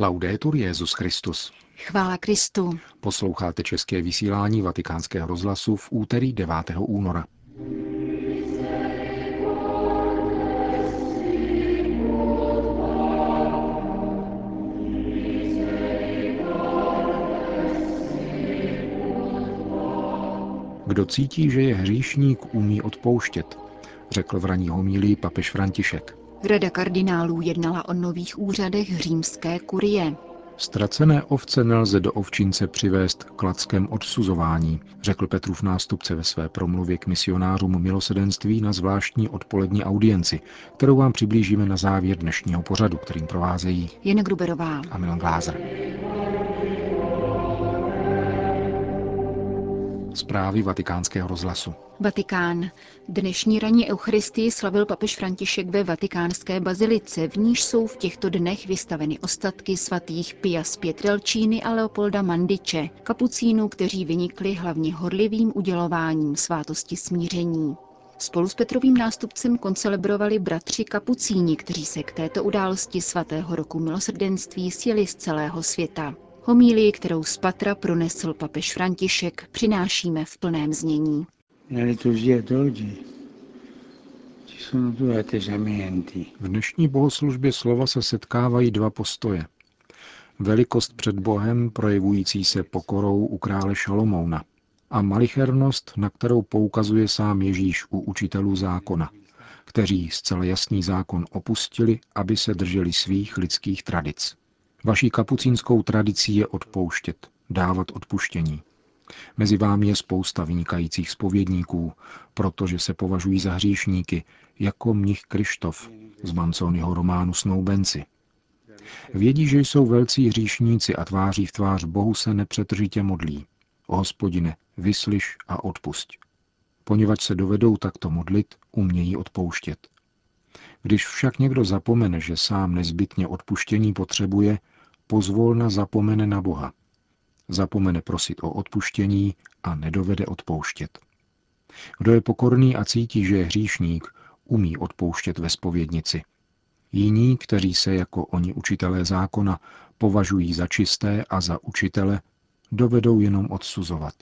Laudetur Jezus Christus. Chvála Kristu. Posloucháte české vysílání Vatikánského rozhlasu v úterý 9. února. Kdo cítí, že je hříšník, umí odpouštět, řekl v raní homílii papež František. Rada kardinálů jednala o nových úřadech římské kurie. Ztracené ovce nelze do ovčince přivést k lackém odsuzování, řekl Petrův nástupce ve své promluvě k misionářům milosedenství na zvláštní odpolední audienci, kterou vám přiblížíme na závěr dnešního pořadu, kterým provázejí Jen Gruberová a Milan Glázer. Zprávy vatikánského rozhlasu. Vatikán. Dnešní ranní eucharistii slavil papež František ve vatikánské bazilice, v níž jsou v těchto dnech vystaveny ostatky svatých Pia z Pietrelčíny a Leopolda Mandiče, kapucínů, kteří vynikli hlavně horlivým udělováním svátosti smíření. Spolu s Petrovým nástupcem koncelebrovali bratři kapucíni, kteří se k této události svatého roku milosrdenství sjeli z celého světa. Homílii, kterou z patra pronesl papež František, přinášíme v plném znění. V dnešní bohoslužbě slova se setkávají dva postoje. Velikost před Bohem projevující se pokorou u krále Šalomouna a malichernost, na kterou poukazuje sám Ježíš u učitelů zákona, kteří zcela jasný zákon opustili, aby se drželi svých lidských tradic. Vaší kapucínskou tradicí je odpouštět, dávat odpuštění. Mezi vámi je spousta vynikajících spovědníků, protože se považují za hříšníky, jako mnich Krištof z Manconiho románu Snoubenci. Vědí, že jsou velcí hříšníci a tváří v tvář Bohu se nepřetržitě modlí. O hospodine, vyslyš a odpusť. Poněvadž se dovedou takto modlit, umějí odpouštět. Když však někdo zapomene, že sám nezbytně odpuštění potřebuje, pozvolna zapomene na Boha. Zapomene prosit o odpuštění a nedovede odpouštět. Kdo je pokorný a cítí, že je hříšník, umí odpouštět ve spovědnici. Jiní, kteří se jako oni učitelé zákona považují za čisté a za učitele, dovedou jenom odsuzovat.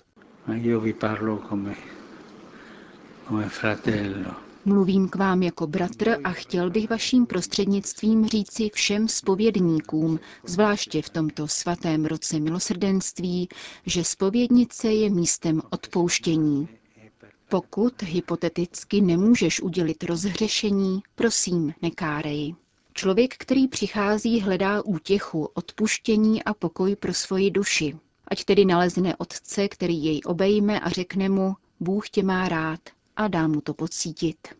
Mluvím k vám jako bratr a chtěl bych vaším prostřednictvím říci všem spovědníkům, zvláště v tomto svatém roce milosrdenství, že spovědnice je místem odpouštění. Pokud hypoteticky nemůžeš udělit rozhřešení, prosím, nekárej. Člověk, který přichází, hledá útěchu, odpuštění a pokoj pro svoji duši. Ať tedy nalezne otce, který jej obejme a řekne mu, Bůh tě má rád a dá mu to pocítit.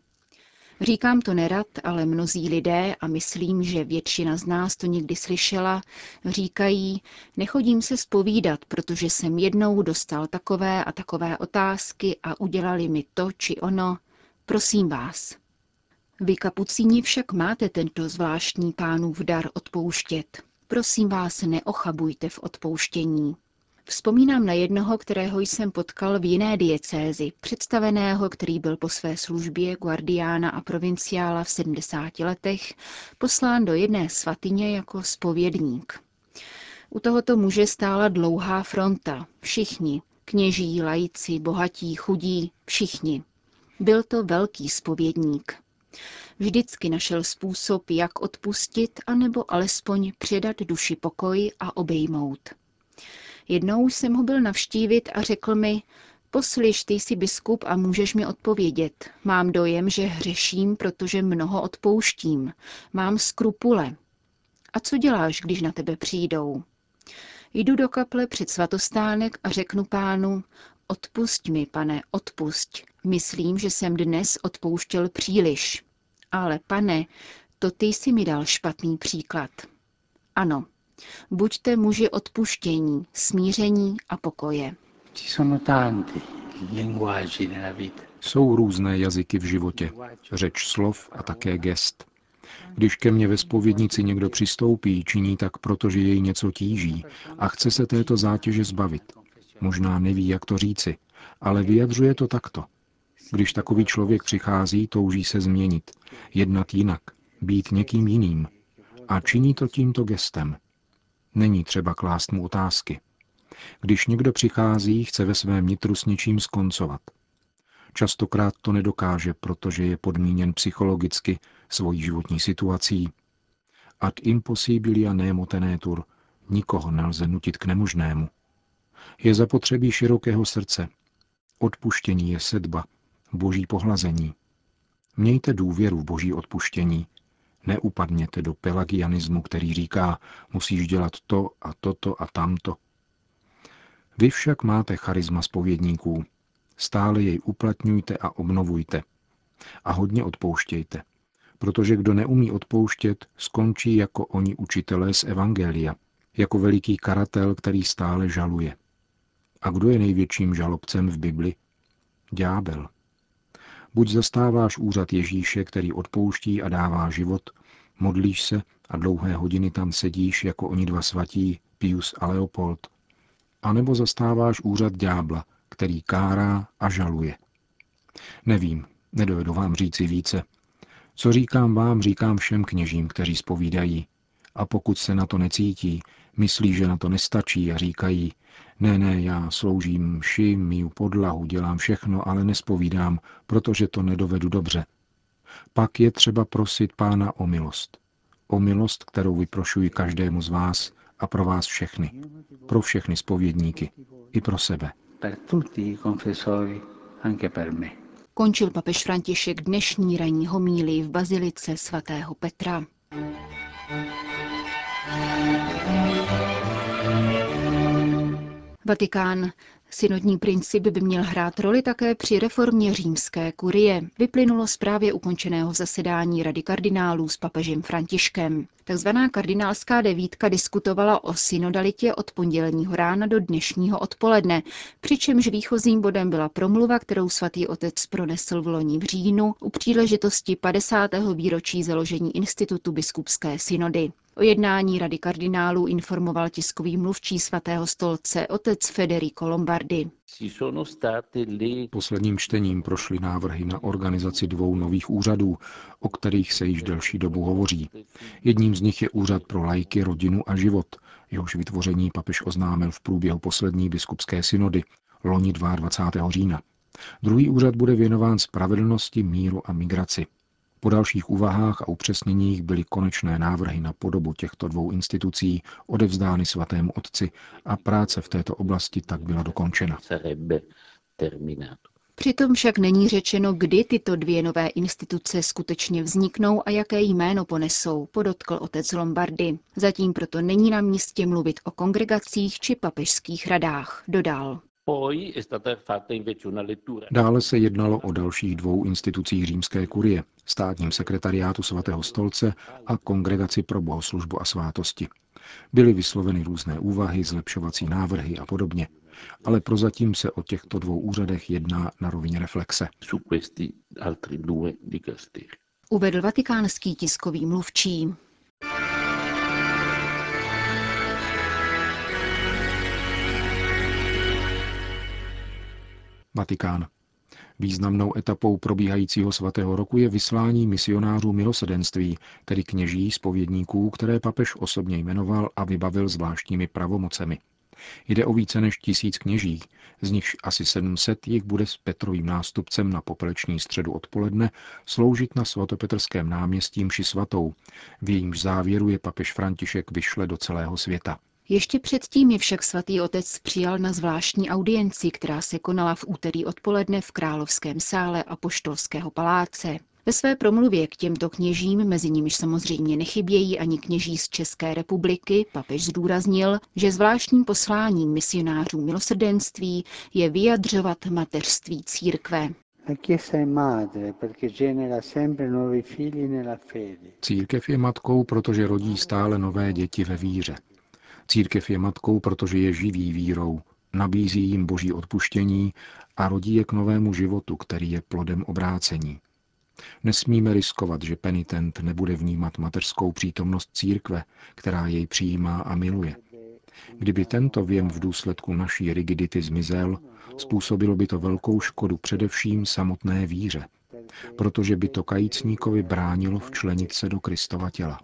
Říkám to nerad, ale mnozí lidé, a myslím, že většina z nás to někdy slyšela, říkají, nechodím se spovídat, protože jsem jednou dostal takové a takové otázky a udělali mi to či ono. Prosím vás. Vy kapucíni však máte tento zvláštní pánův dar odpouštět. Prosím vás, neochabujte v odpouštění. Vzpomínám na jednoho, kterého jsem potkal v jiné diecézi, představeného, který byl po své službě guardiána a provinciála v 70 letech poslán do jedné svatyně jako spovědník. U tohoto muže stála dlouhá fronta, všichni, kněží, lajci, bohatí, chudí, všichni. Byl to velký spovědník. Vždycky našel způsob, jak odpustit, anebo alespoň předat duši pokoj a obejmout. Jednou jsem ho byl navštívit a řekl mi, poslyš, ty jsi biskup a můžeš mi odpovědět. Mám dojem, že hřeším, protože mnoho odpouštím. Mám skrupule. A co děláš, když na tebe přijdou? Jdu do kaple před svatostánek a řeknu pánu, odpusť mi, pane, odpusť. Myslím, že jsem dnes odpouštěl příliš. Ale pane, to ty jsi mi dal špatný příklad. Ano, Buďte muži odpuštění, smíření a pokoje. Jsou různé jazyky v životě, řeč slov a také gest. Když ke mně ve spovědnici někdo přistoupí, činí tak, protože jej něco tíží a chce se této zátěže zbavit. Možná neví, jak to říci, ale vyjadřuje to takto. Když takový člověk přichází, touží se změnit, jednat jinak, být někým jiným. A činí to tímto gestem. Není třeba klást mu otázky. Když někdo přichází, chce ve svém nitru s něčím skoncovat. Častokrát to nedokáže, protože je podmíněn psychologicky svojí životní situací. Ad impossibilia nemo tenetur, nikoho nelze nutit k nemožnému. Je zapotřebí širokého srdce. Odpuštění je sedba, boží pohlazení. Mějte důvěru v boží odpuštění. Neupadněte do pelagianismu, který říká, musíš dělat to a toto a tamto. Vy však máte charisma spovědníků. Stále jej uplatňujte a obnovujte. A hodně odpouštějte. Protože kdo neumí odpouštět, skončí jako oni učitelé z Evangelia, jako veliký karatel, který stále žaluje. A kdo je největším žalobcem v Bibli? Ďábel. Buď zastáváš úřad Ježíše, který odpouští a dává život, modlíš se a dlouhé hodiny tam sedíš jako oni dva svatí, Pius a Leopold, anebo zastáváš úřad ďábla, který kárá a žaluje. Nevím, nedovedu vám říci více. Co říkám vám, říkám všem kněžím, kteří spovídají. A pokud se na to necítí, myslí, že na to nestačí a říkají, ne, ne, já sloužím mši, miju podlahu, dělám všechno, ale nespovídám, protože to nedovedu dobře. Pak je třeba prosit pána o milost. O milost, kterou vyprošuji každému z vás a pro vás všechny. Pro všechny spovědníky. I pro sebe. Končil papež František dnešní ranní homílii v bazilice svatého Petra. Vatikán. Synodní princip by měl hrát roli také při reformě římské kurie. Vyplynulo z právě ukončeného zasedání Rady kardinálů s papežem Františkem. Takzvaná kardinálská devítka diskutovala o synodalitě od pondělního rána do dnešního odpoledne, přičemž výchozím bodem byla promluva, kterou svatý otec pronesl v loni v říjnu u příležitosti 50. výročí založení Institutu biskupské synody. O jednání rady kardinálů informoval tiskový mluvčí svatého stolce otec Federico Lombardi. Posledním čtením prošly návrhy na organizaci dvou nových úřadů, o kterých se již delší dobu hovoří. Jedním z nich je Úřad pro lajky, rodinu a život, jehož vytvoření papež oznámil v průběhu poslední biskupské synody, loni 22. října. Druhý úřad bude věnován spravedlnosti, míru a migraci. Po dalších úvahách a upřesněních byly konečné návrhy na podobu těchto dvou institucí odevzdány svatému otci a práce v této oblasti tak byla dokončena. Přitom však není řečeno, kdy tyto dvě nové instituce skutečně vzniknou a jaké jméno ponesou, podotkl otec Lombardy. Zatím proto není na místě mluvit o kongregacích či papežských radách, dodal. Dále se jednalo o dalších dvou institucích římské kurie, státním sekretariátu svatého stolce a kongregaci pro bohoslužbu a svátosti. Byly vysloveny různé úvahy, zlepšovací návrhy a podobně, ale prozatím se o těchto dvou úřadech jedná na rovině reflexe. Uvedl vatikánský tiskový mluvčí. Vatikán. Významnou etapou probíhajícího svatého roku je vyslání misionářů milosedenství, tedy kněží spovědníků, které papež osobně jmenoval a vybavil zvláštními pravomocemi. Jde o více než tisíc kněží, z nichž asi 700 jich bude s Petrovým nástupcem na popeleční středu odpoledne sloužit na svatopetrském náměstí mši svatou, v jejímž závěru je papež František vyšle do celého světa. Ještě předtím je však svatý otec přijal na zvláštní audienci, která se konala v úterý odpoledne v Královském sále a Poštolského paláce. Ve své promluvě k těmto kněžím, mezi nimiž samozřejmě nechybějí ani kněží z České republiky, papež zdůraznil, že zvláštním posláním misionářů milosrdenství je vyjadřovat mateřství církve. Církev je matkou, protože rodí stále nové děti ve víře. Církev je matkou, protože je živý vírou, nabízí jim boží odpuštění a rodí je k novému životu, který je plodem obrácení. Nesmíme riskovat, že penitent nebude vnímat mateřskou přítomnost církve, která jej přijímá a miluje. Kdyby tento věm v důsledku naší rigidity zmizel, způsobilo by to velkou škodu především samotné víře, protože by to kajícníkovi bránilo včlenit se do Kristova těla.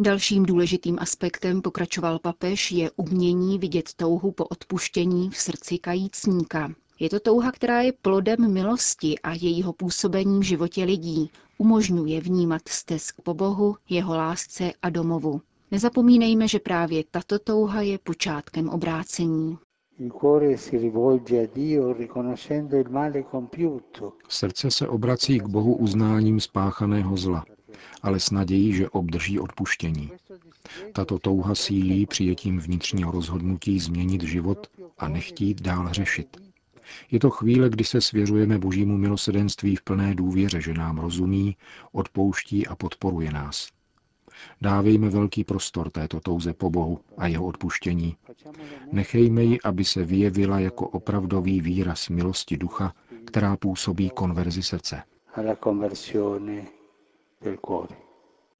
Dalším důležitým aspektem, pokračoval papež, je umění vidět touhu po odpuštění v srdci kajícníka. Je to touha, která je plodem milosti a jejího působení v životě lidí. Umožňuje vnímat stesk po Bohu, jeho lásce a domovu. Nezapomínejme, že právě tato touha je počátkem obrácení. Il cuore si rivolge a Dio riconoscendo il male compiuto. Srdce se obrací k Bohu uznáním spáchaného zla, ale s nadějí, že obdrží odpuštění. Tato touha sílí přijetím vnitřního rozhodnutí změnit život a nechtít dál řešit. Je to chvíle, kdy se svěřujeme božímu milosedenství v plné důvěře, že nám rozumí, odpouští a podporuje nás. Dávejme velký prostor této touze po Bohu a jeho odpuštění. Nechejme ji, aby se vyjevila jako opravdový výraz milosti ducha, která působí konverzi srdce.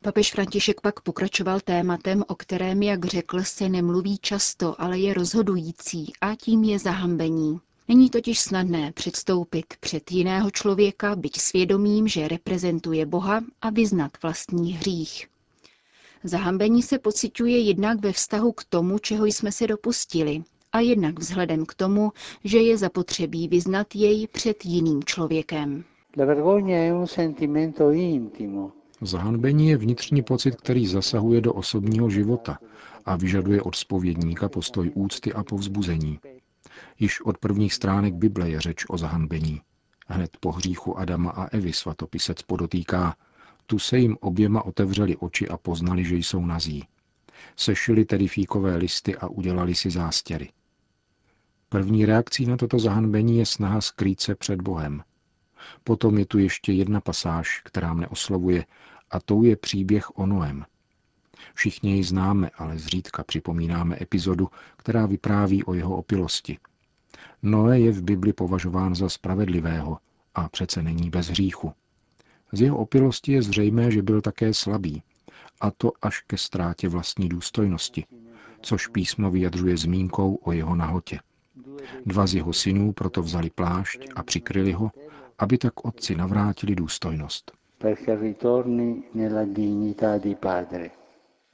Papež František pak pokračoval tématem, o kterém, jak řekl, se nemluví často, ale je rozhodující a tím je zahambení. Není totiž snadné předstoupit před jiného člověka, byť svědomím, že reprezentuje Boha a vyznat vlastní hřích. Zahambení se pociťuje jednak ve vztahu k tomu, čeho jsme se dopustili, a jednak vzhledem k tomu, že je zapotřebí vyznat jej před jiným člověkem. Zahanbení je vnitřní pocit, který zasahuje do osobního života a vyžaduje od spovědníka postoj úcty a povzbuzení. Již od prvních stránek Bible je řeč o zahanbení. Hned po hříchu Adama a Evy svatopisec podotýká, tu se jim oběma otevřeli oči a poznali, že jsou nazí. Sešili tedy fíkové listy a udělali si zástěry. První reakcí na toto zahanbení je snaha skrýt se před Bohem. Potom je tu ještě jedna pasáž, která mne oslovuje, a tou je příběh o Noem. Všichni ji známe, ale zřídka připomínáme epizodu, která vypráví o jeho opilosti. Noé je v Bibli považován za spravedlivého a přece není bez hříchu. Z jeho opilosti je zřejmé, že byl také slabý, a to až ke ztrátě vlastní důstojnosti, což písmo vyjadřuje zmínkou o jeho nahotě. Dva z jeho synů proto vzali plášť a přikryli ho, aby tak otci navrátili důstojnost. perché ritorni nella dignità di padre.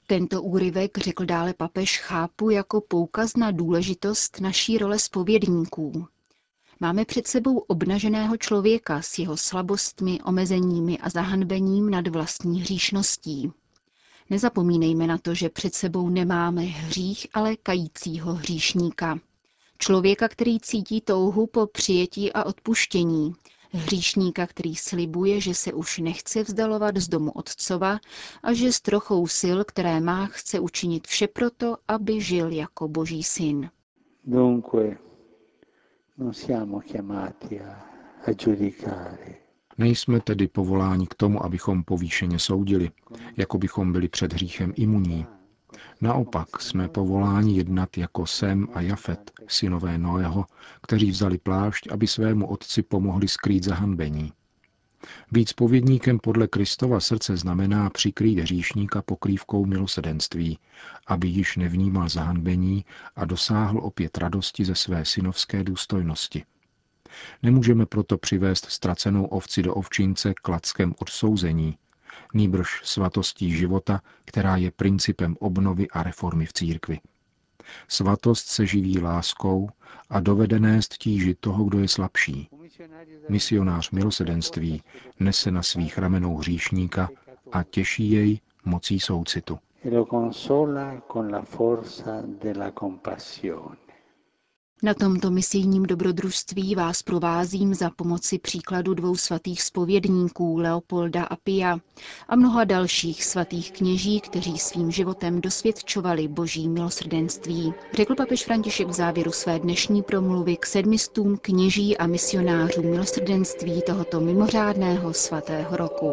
Tento úryvek, řekl dále papež, chápu jako poukaz na důležitost naší role spovědníků. Máme před sebou obnaženého člověka s jeho slabostmi, omezeními a zahanbením nad vlastní hříšností. Nezapomínejme na to, že před sebou nemáme hřích, ale kajícího hříšníka. Člověka, který cítí touhu po přijetí a odpuštění. Hříšníka, který slibuje, že se už nechce vzdalovat z domu otcova a že s trochou sil, které má, chce učinit vše proto, aby žil jako boží syn. Dunque non siamo chiamati a, a giudicare, Nejsme tedy povoláni k tomu, abychom povýšeně soudili, jako bychom byli před hříchem imunní. Naopak jsme povoláni jednat jako Sem a Jafet, synové Noého, kteří vzali plášť, aby svému otci pomohli skrýt zahanbení. Být spovědníkem podle Kristova srdce znamená přikrýt hříšníka pokrývkou milosedenství, aby již nevnímal zahanbení a dosáhl opět radosti ze své synovské důstojnosti. Nemůžeme proto přivést ztracenou ovci do ovčince klackem odsouzení, nýbrž svatostí života, která je principem obnovy a reformy v církvi. Svatost se živí láskou a dovede nést tíži toho, kdo je slabší. Misionář milosedenství nese na svých ramenou hříšníka a těší jej mocí soucitu. lo consola con la forza della compassione. Na tomto misijním dobrodružství vás provázím za pomoci příkladu dvou svatých spovědníků Leopolda a Pia a mnoha dalších svatých kněží, kteří svým životem dosvědčovali boží milosrdenství, řekl papež František v závěru své dnešní promluvy k sedmistům kněží a misionářů milosrdenství tohoto mimořádného svatého roku.